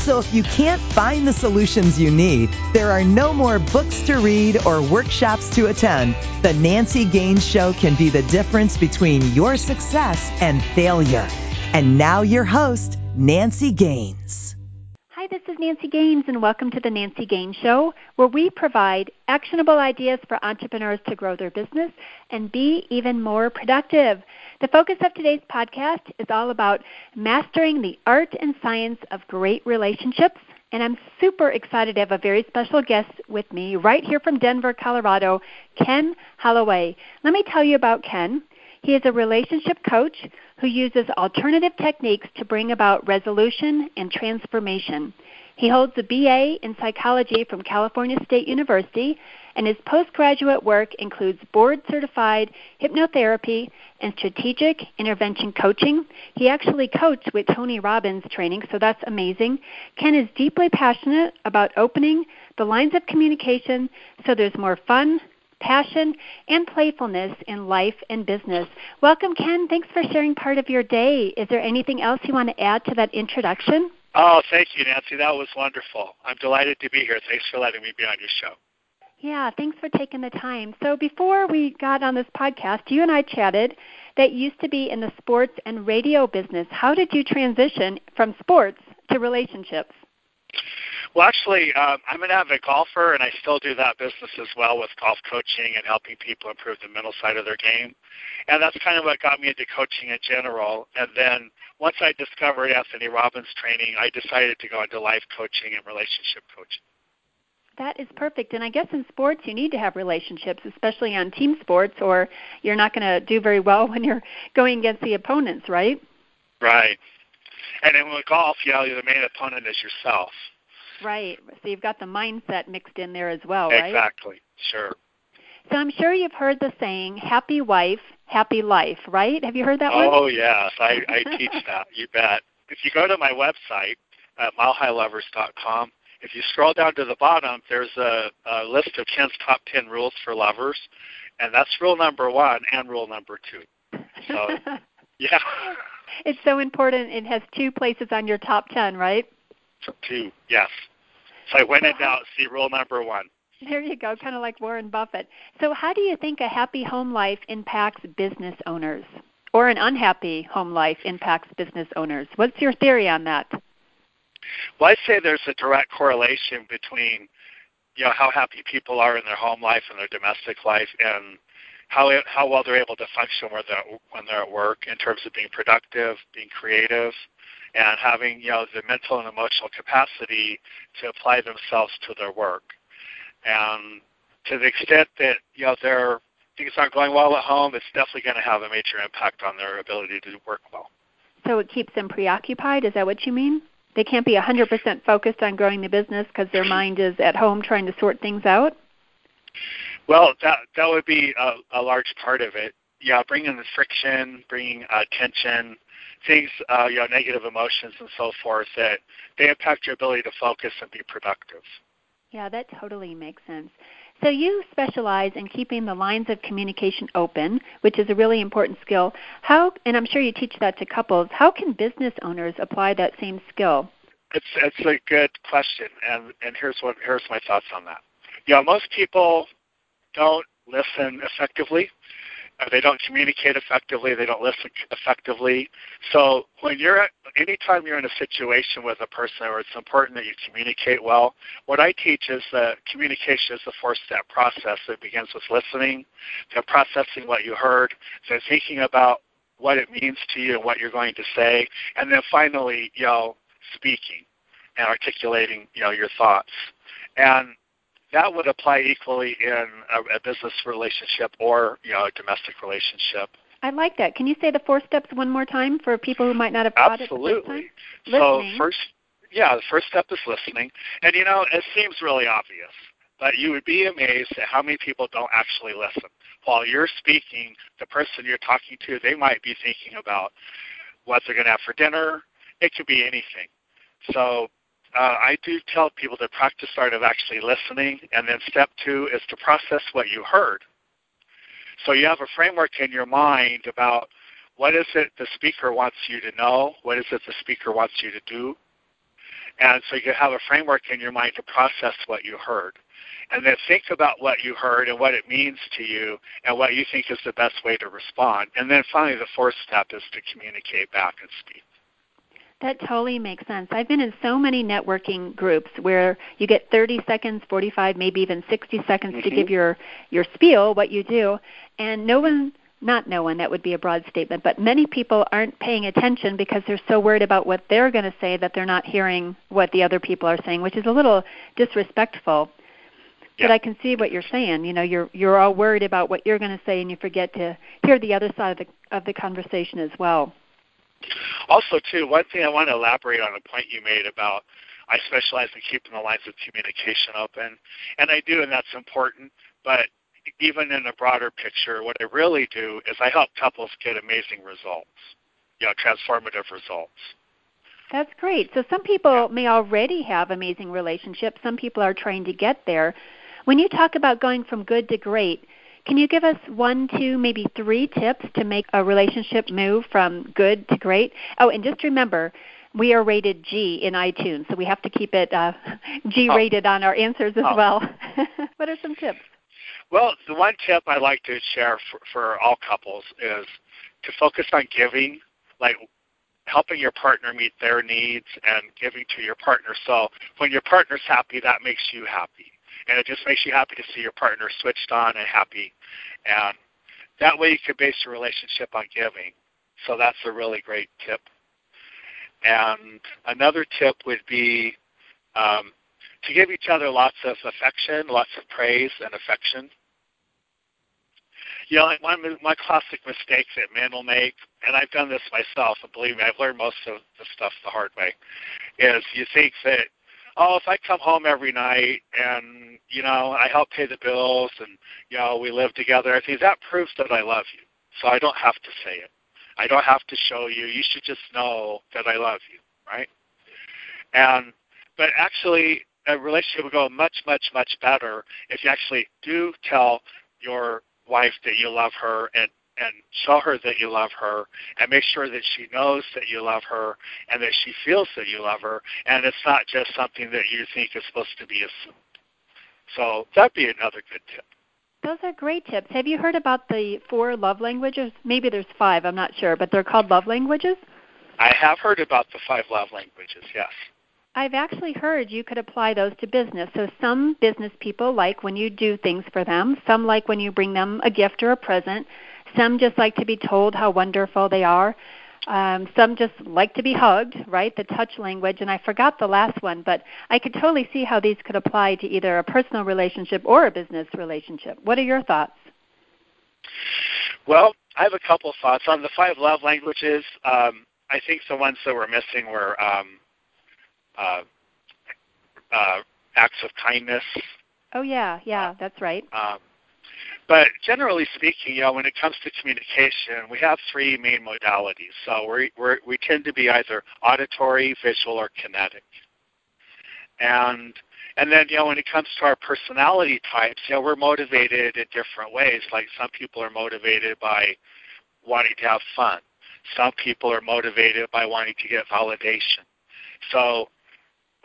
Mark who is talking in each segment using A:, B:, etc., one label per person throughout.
A: So if you can't find the solutions you need, there are no more books to read or workshops to attend. The Nancy Gaines Show can be the difference between your success and failure. And now your host, Nancy Gaines.
B: Is Nancy Gaines, and welcome to the Nancy Gaines Show, where we provide actionable ideas for entrepreneurs to grow their business and be even more productive. The focus of today's podcast is all about mastering the art and science of great relationships. And I'm super excited to have a very special guest with me right here from Denver, Colorado, Ken Holloway. Let me tell you about Ken. He is a relationship coach who uses alternative techniques to bring about resolution and transformation. He holds a BA in psychology from California State University, and his postgraduate work includes board certified hypnotherapy and strategic intervention coaching. He actually coached with Tony Robbins training, so that's amazing. Ken is deeply passionate about opening the lines of communication so there's more fun, passion, and playfulness in life and business. Welcome, Ken. Thanks for sharing part of your day. Is there anything else you want to add to that introduction?
C: Oh, thank you, Nancy. That was wonderful. I'm delighted to be here. Thanks for letting me be on your show.
B: Yeah, thanks for taking the time. So before we got on this podcast, you and I chatted that used to be in the sports and radio business. How did you transition from sports to relationships?
C: Well, actually, um, I'm an avid golfer, and I still do that business as well with golf coaching and helping people improve the mental side of their game. And that's kind of what got me into coaching in general. And then once I discovered Anthony Robbins training, I decided to go into life coaching and relationship coaching.
B: That is perfect. And I guess in sports, you need to have relationships, especially on team sports, or you're not going to do very well when you're going against the opponents, right?
C: Right. And in with golf, you know, the main opponent is yourself.
B: Right. So you've got the mindset mixed in there as well, right?
C: Exactly. Sure.
B: So I'm sure you've heard the saying, happy wife, happy life, right? Have you heard that
C: oh,
B: one?
C: Oh, yes. I, I teach that. You bet. If you go to my website at milehighlovers.com, if you scroll down to the bottom, there's a, a list of Ken's top 10 rules for lovers, and that's rule number one and rule number two. So, yeah.
B: It's so important. It has two places on your top 10, right?
C: Two, yes. So I went in now, see rule number one.
B: There you go, kind of like Warren Buffett. So, how do you think a happy home life impacts business owners? Or an unhappy home life impacts business owners? What's your theory on that?
C: Well, I say there's a direct correlation between you know how happy people are in their home life and their domestic life, and how how well they're able to function when they're when they're at work in terms of being productive, being creative, and having you know the mental and emotional capacity to apply themselves to their work. And to the extent that you know their things aren't going well at home, it's definitely going to have a major impact on their ability to work well.
B: So it keeps them preoccupied. Is that what you mean? They can't be 100% focused on growing the business because their mind is at home trying to sort things out.
C: Well, that that would be a, a large part of it. Yeah, bringing the friction, bringing uh, tension, things, uh, you know, negative emotions and so forth that they impact your ability to focus and be productive.
B: Yeah, that totally makes sense. So you specialize in keeping the lines of communication open, which is a really important skill. How, and I'm sure you teach that to couples. How can business owners apply that same skill?
C: It's it's a good question, and and here's what here's my thoughts on that. Know, most people don't listen effectively they don't communicate effectively, they don't listen effectively. So when you're at, anytime you're in a situation with a person where it's important that you communicate well, what I teach is that communication is a four-step process. It begins with listening, then processing what you heard, then thinking about what it means to you and what you're going to say, and then finally, you know, speaking and articulating, you know, your thoughts. And that would apply equally in a, a business relationship or you know a domestic relationship.
B: I like that. Can you say the four steps one more time for people who might not have
C: caught Absolutely.
B: it
C: time? So first, yeah, the first step is listening, and you know it seems really obvious, but you would be amazed at how many people don't actually listen. While you're speaking, the person you're talking to, they might be thinking about what they're going to have for dinner. It could be anything. So uh, I do tell people to practice art of actually listening, and then step two is to process what you heard. So you have a framework in your mind about what is it the speaker wants you to know, what is it the speaker wants you to do, and so you have a framework in your mind to process what you heard. And then think about what you heard and what it means to you and what you think is the best way to respond. And then finally, the fourth step is to communicate back and speak.
B: That totally makes sense. I've been in so many networking groups where you get 30 seconds, 45, maybe even 60 seconds
C: mm-hmm.
B: to give your your spiel, what you do, and no one not no one, that would be a broad statement, but many people aren't paying attention because they're so worried about what they're going to say that they're not hearing what the other people are saying, which is a little disrespectful.
C: Yeah.
B: But I can see what you're saying. You know, you're you're all worried about what you're going to say and you forget to hear the other side of the of the conversation as well.
C: Also, too, one thing I want to elaborate on a point you made about I specialize in keeping the lines of communication open, and I do, and that's important. But even in a broader picture, what I really do is I help couples get amazing results, you know, transformative results.
B: That's great. So some people may already have amazing relationships. Some people are trying to get there. When you talk about going from good to great, can you give us one, two, maybe three tips to make a relationship move from good to great? Oh, and just remember, we are rated G in iTunes, so we have to keep it uh, G rated oh. on our answers as
C: oh.
B: well. what are some tips?
C: Well, the one tip I like to share for, for all couples is to focus on giving, like helping your partner meet their needs and giving to your partner. So when your partner's happy, that makes you happy. And it just makes you happy to see your partner switched on and happy. And that way you can base your relationship on giving. So that's a really great tip. And another tip would be um, to give each other lots of affection, lots of praise and affection you know, one of my classic mistakes that men will make, and I've done this myself, and believe me, I've learned most of the stuff the hard way, is you think that, oh, if I come home every night and, you know, I help pay the bills and, you know, we live together, I think that proves that I love you. So I don't have to say it. I don't have to show you. You should just know that I love you, right? And, but actually, a relationship will go much, much, much better if you actually do tell your wife that you love her and and show her that you love her and make sure that she knows that you love her and that she feels that you love her and it's not just something that you think is supposed to be assumed. So that'd be another good tip.
B: Those are great tips. Have you heard about the four love languages? Maybe there's five, I'm not sure, but they're called love languages?
C: I have heard about the five love languages, yes.
B: I've actually heard you could apply those to business. So some business people like when you do things for them, some like when you bring them a gift or a present, some just like to be told how wonderful they are. Um, some just like to be hugged, right? The touch language, and I forgot the last one, but I could totally see how these could apply to either a personal relationship or a business relationship. What are your thoughts?
C: Well, I have a couple thoughts on the five love languages. Um, I think the ones that were missing were um, uh, uh, acts of kindness.
B: Oh yeah, yeah, that's right.
C: Um, but generally speaking, you know, when it comes to communication, we have three main modalities. So we we we tend to be either auditory, visual, or kinetic. And and then you know, when it comes to our personality types, you know, we're motivated in different ways. Like some people are motivated by wanting to have fun. Some people are motivated by wanting to get validation. So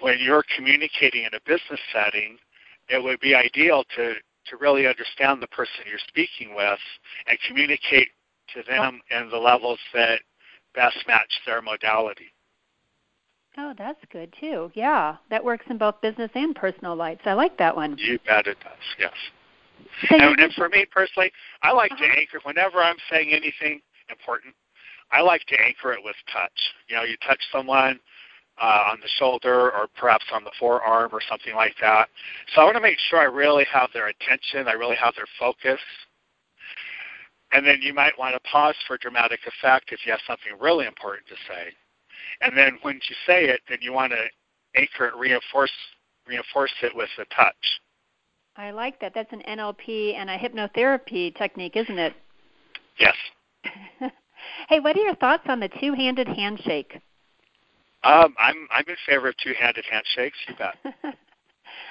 C: when you're communicating in a business setting, it would be ideal to, to really understand the person you're speaking with and communicate to them in the levels that best match their modality.
B: Oh, that's good too. Yeah, that works in both business and personal lives. I like that one.
C: You bet it does. Yes. So and, and, for me personally, I like uh-huh. to anchor whenever I'm saying anything important. I like to anchor it with touch. You know, you touch someone, uh, on the shoulder or perhaps on the forearm or something like that. So I want to make sure I really have their attention, I really have their focus. And then you might want to pause for dramatic effect if you have something really important to say. And then when you say it, then you want to anchor it, reinforce reinforce it with a touch.
B: I like that. That's an NLP and a hypnotherapy technique, isn't it?
C: Yes.
B: hey, what are your thoughts on the two-handed handshake?
C: Um, I'm I'm in favor of two-handed handshakes. You bet.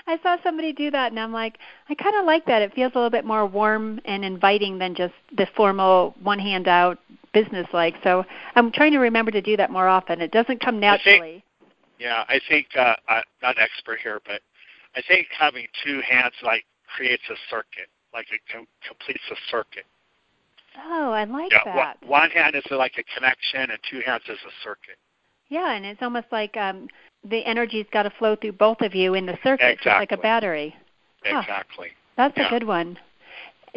B: I saw somebody do that, and I'm like, I kind of like that. It feels a little bit more warm and inviting than just the formal one hand out business like. So I'm trying to remember to do that more often. It doesn't come naturally.
C: I think, yeah, I think uh, I'm not an expert here, but I think having two hands like creates a circuit, like it com- completes a circuit.
B: Oh, I like
C: yeah,
B: that.
C: One, one hand is like a connection, and two hands is a circuit.
B: Yeah, and it's almost like um, the energy's got to flow through both of you in the circuit,
C: exactly.
B: just like a battery.
C: Exactly.
B: Huh. That's
C: yeah.
B: a good one.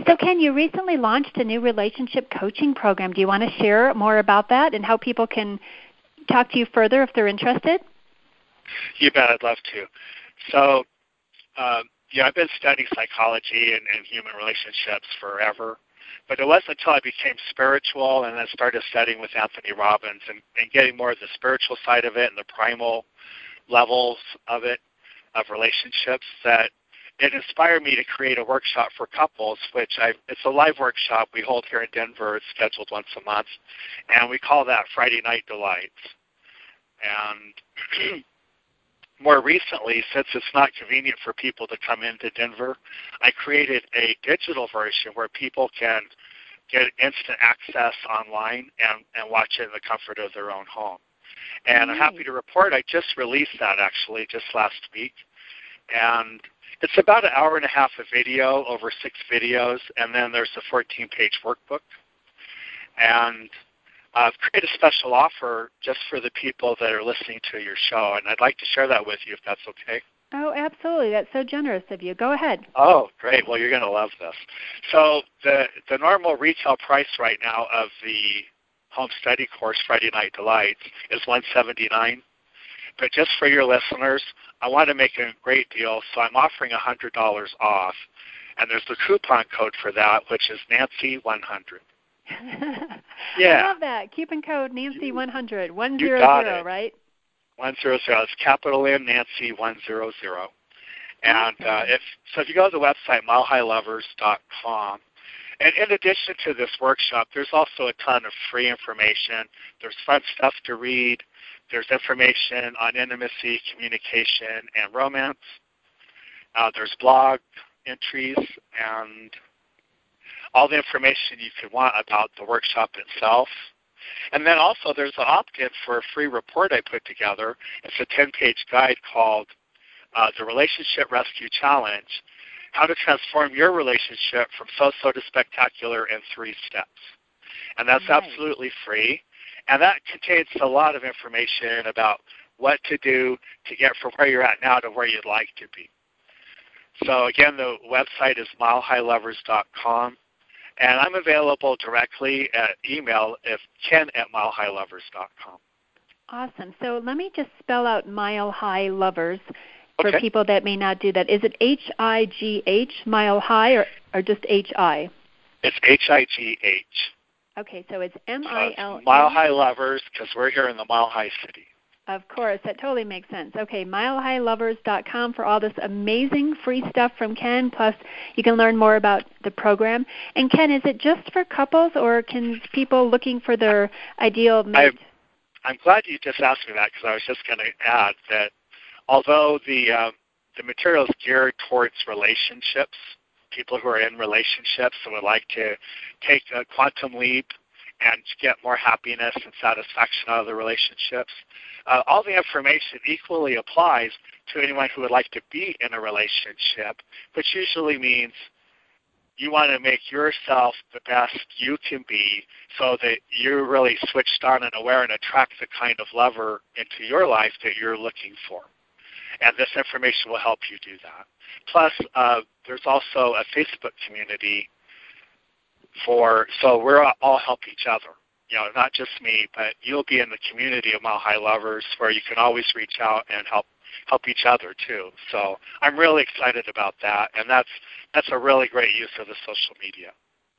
B: So, Ken, you recently launched a new relationship coaching program. Do you want to share more about that and how people can talk to you further if they're interested?
C: You bet. I'd love to. So, um, yeah, I've been studying psychology and, and human relationships forever. But it wasn't until I became spiritual and then started studying with Anthony Robbins and, and getting more of the spiritual side of it and the primal levels of it, of relationships, that it inspired me to create a workshop for couples, which I it's a live workshop we hold here in Denver. It's scheduled once a month, and we call that Friday Night Delights. And more recently, since it's not convenient for people to come into Denver, I created a digital version where people can get instant access online and, and watch it in the comfort of their own home. And I'm happy to report I just released that actually just last week. And it's about an hour and a half of video over six videos, and then there's a 14 page workbook. And Uh, I've created a special offer just for the people that are listening to your show, and I'd like to share that with you if that's okay.
B: Oh, absolutely. That's so generous of you. Go ahead.
C: Oh, great. Well, you're going to love this. So the the normal retail price right now of the home study course Friday Night Delights is 179. But just for your listeners, I want to make a great deal, so I'm offering $100 off. And there's the coupon code for that, which is Nancy100.
B: yeah. I love that. Coupon code Nancy one hundred one zero zero, right?
C: One zero zero. It's capital N Nancy one zero zero. And uh, if so, if you go to the website milehighlovers.com, and in addition to this workshop, there's also a ton of free information. There's fun stuff to read. There's information on intimacy, communication, and romance. Uh, there's blog entries and all the information you could want about the workshop itself. And then also there's an opt-in for a free report I put together. It's a 10-page guide called uh, The Relationship Rescue Challenge, How to Transform Your Relationship from So-So to Spectacular in Three Steps. And that's
B: nice.
C: absolutely free. And that contains a lot of information about what to do to get from where you're at now to where you'd like to be. So again, the website is milehighlovers.com. And I'm available directly at email if ken at milehighlovers.com.
B: Awesome. So let me just spell out Mile High Lovers for
C: okay.
B: people that may not do that. Is it H I G H, Mile High, or, or just H I?
C: It's H I G H.
B: Okay, so it's M I L.
C: Mile High Lovers because we're here in the Mile High City.
B: Of course, that totally makes sense. Okay, milehighlovers.com for all this amazing free stuff from Ken. Plus, you can learn more about the program. And Ken, is it just for couples, or can people looking for their ideal mate?
C: I'm, I'm glad you just asked me that because I was just going to add that although the uh, the material is geared towards relationships, people who are in relationships and would like to take a quantum leap and get more happiness and satisfaction out of the relationships. Uh, all the information equally applies to anyone who would like to be in a relationship, which usually means you want to make yourself the best you can be so that you're really switched on and aware and attract the kind of lover into your life that you're looking for. And this information will help you do that. Plus, uh, there's also a Facebook community for, so we're all help each other you know, not just me, but you'll be in the community of Mile High Lovers where you can always reach out and help help each other too. So I'm really excited about that, and that's that's a really great use of the social media.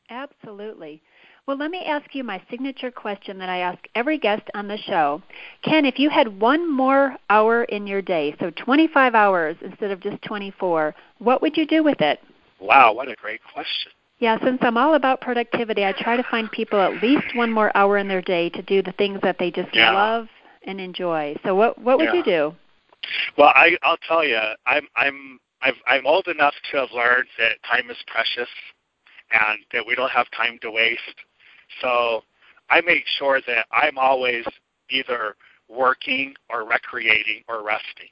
B: Absolutely. Well, let me ask you my signature question that I ask every guest on the show. Ken, if you had one more hour in your day, so 25 hours instead of just 24, what would you do with it?
C: Wow, what a great question.
B: Yeah, since I'm all about productivity, I try to find people at least one more hour in their day to do the things that they just
C: Yeah.
B: love and enjoy. So what what would
C: Yeah.
B: you do?
C: Well, I, I'll tell you, I'm I'm I've, I'm old enough to have learned that time is precious, and that we don't have time to waste. So I make sure that I'm always either working or recreating or resting.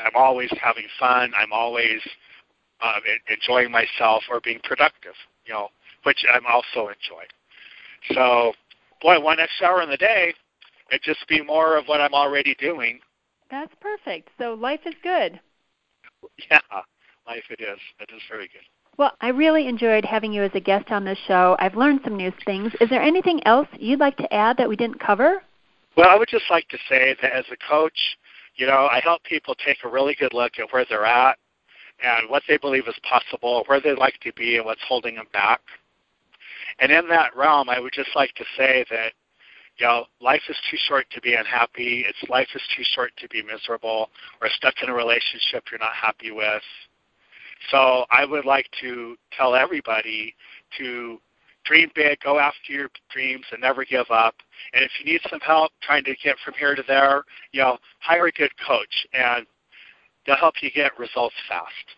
C: I'm always having fun. I'm always Um, en- enjoying myself or being productive. You know, which I'm also enjoying. So, boy, one extra hour in the day, it just be more of what I'm already doing
B: That's perfect. So life is good.
C: Yeah, life it is. It is very good.
B: Well, I really enjoyed having you as a guest on this show. I've learned some new things. Is there anything else you'd like to add that we didn't cover?
C: Well, I would just like to say that as a coach, you know, I help people take a really good look at where they're at and what they believe is possible, where they'd like to be, and what's holding them back. And in that realm, I would just like to say that, you know, life is too short to be unhappy. It's life is too short to be miserable or stuck in a relationship you're not happy with. So I would like to tell everybody to dream big, go after your dreams, and never give up. And if you need some help trying to get from here to there, you know, hire a good coach, and they'll help you get results fast.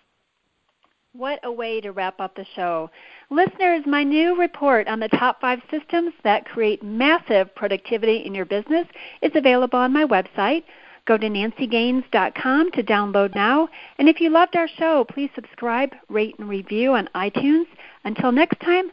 B: What a way to wrap up the show. Listeners, my new report on the top five systems that create massive productivity in your business is available on my website. Go to nancygaines.com to download now. And if you loved our show, please subscribe, rate, and review on iTunes. Until next time,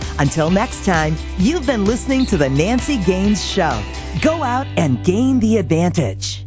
A: Until next time, you've been listening to The Nancy Gaines Show. Go out and gain the advantage.